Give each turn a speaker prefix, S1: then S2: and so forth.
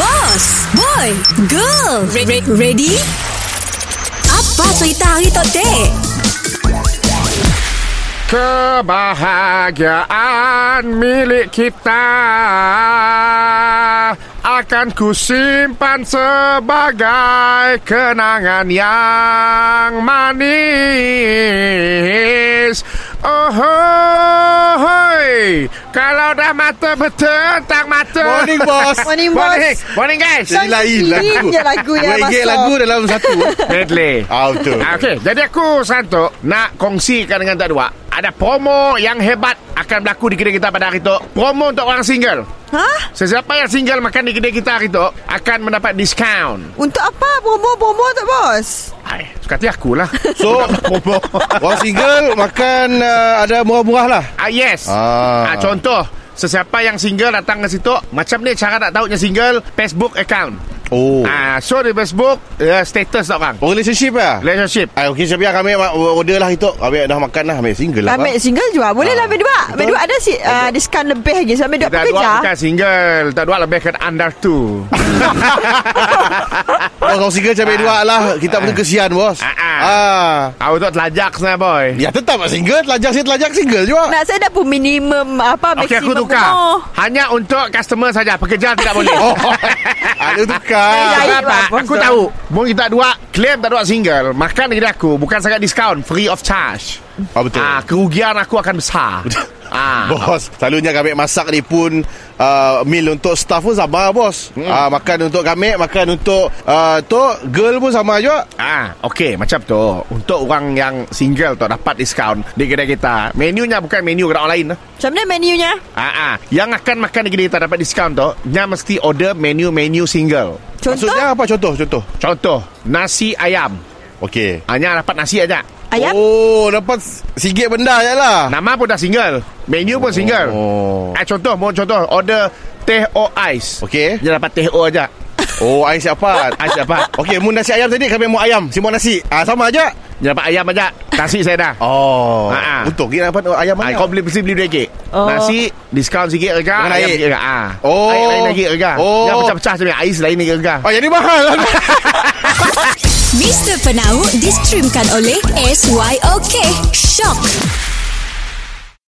S1: Boss, boy, girl, ready? Apa cerita hari tu, dek?
S2: Kebahagiaan milik kita akan kusimpan sebagai kenangan yang manis. Oh, hoi. Dah mata betul, tak mata.
S3: Morning, boss.
S4: Morning, boss.
S2: Morning, morning guys.
S3: Jadi lain lagu.
S4: je lagu yang masuk.
S3: lagu dalam satu.
S2: Medley.
S3: Ah, betul.
S2: Ah, Okey, jadi aku Santo nak kongsikan dengan tak dua. Ada promo yang hebat akan berlaku di kedai kita pada hari itu. Promo untuk orang single.
S4: Ha?
S2: Sesiapa yang single makan di kedai kita hari itu akan mendapat diskaun.
S4: Untuk apa promo-promo tu, bos?
S2: Hai, suka hati aku lah.
S3: So, orang single makan uh, ada murah-murah lah.
S2: ah, yes.
S3: Ah.
S2: Ah. contoh, sesiapa yang single datang ke situ, macam ni cara nak tahunya single, Facebook account.
S3: Oh.
S2: Ah, so di Facebook, uh, status tak orang.
S3: Oh, relationship lah.
S2: Relationship.
S3: Ah, okey, Syabiah kami ma- order lah itu. Kami dah makan lah. Kami single lah.
S4: Ambil single juga Boleh lah ambil dua Ambil
S3: Betul.
S4: dua ada si uh, diskaun lebih lagi ambil dua
S2: Tak dua
S4: pekerja
S2: bukan single Tak dua lebih ke under two
S3: Bos, orang single cabai dua lah. Kita pun kesian, bos.
S2: Ah, ah.
S3: Ah.
S2: Kau tu telajak sebenarnya boy
S3: Ya, tetap lah single. Telajak saya telajak single juga.
S4: Nak saya dah pun minimum Apa
S2: Okey aku
S4: maksimum
S2: tukar
S4: promo.
S2: Hanya untuk customer saja Pekerja tidak boleh
S3: Oh, ada tukar.
S4: Eh,
S2: Sebab
S4: Baik,
S2: apa?
S4: bos
S2: Aku
S4: tu.
S2: tahu Mau kita dua Claim tak dua single Makan kedai aku Bukan sangat diskaun Free of charge
S3: Ah, betul.
S2: ah, Kerugian aku akan besar ah.
S3: Bos, selalunya kami masak ni pun uh, meal untuk staff pun sama bos. Hmm. Uh, makan untuk kami, makan untuk uh, tu girl pun sama juga.
S2: Ah, okey macam tu. Untuk orang yang single tu dapat diskaun di kedai kita. Menunya bukan menu kedai orang lain.
S4: Macam mana menunya
S2: Ah, ah. Yang akan makan di kedai kita dapat diskaun tu, nya mesti order menu-menu single.
S4: Contoh
S3: Maksudnya apa contoh? Contoh.
S2: Contoh, nasi ayam.
S3: Okey.
S2: Hanya dapat nasi aja.
S4: Ayam
S3: Oh, dapat sikit benda je lah.
S2: Nama pun dah single. Menu pun single.
S3: Oh.
S2: Ah, contoh, mau contoh order teh o ais.
S3: Okey.
S2: Dia dapat teh o aja.
S3: Oh, ais apa?
S2: Ais apa?
S3: Okey, mu nasi ayam tadi kami mau ayam, si mau nasi. Ah, sama aja.
S2: Dia dapat ayam aja. Nasi saya dah.
S3: Oh.
S2: Ah, ah.
S3: Untuk kita dapat ayam
S2: Ah,
S3: mana?
S2: kau beli mesti beli ringgit.
S4: Oh.
S2: Nasi diskaun sikit harga, ayam sikit harga. Ah.
S3: Oh.
S2: Air lain lagi harga.
S3: Oh.
S2: Yang pecah-pecah ni, ais lain lagi harga.
S3: Oh, jadi mahal.
S1: Mr. Penau distremkan oleh SYOK. Shock.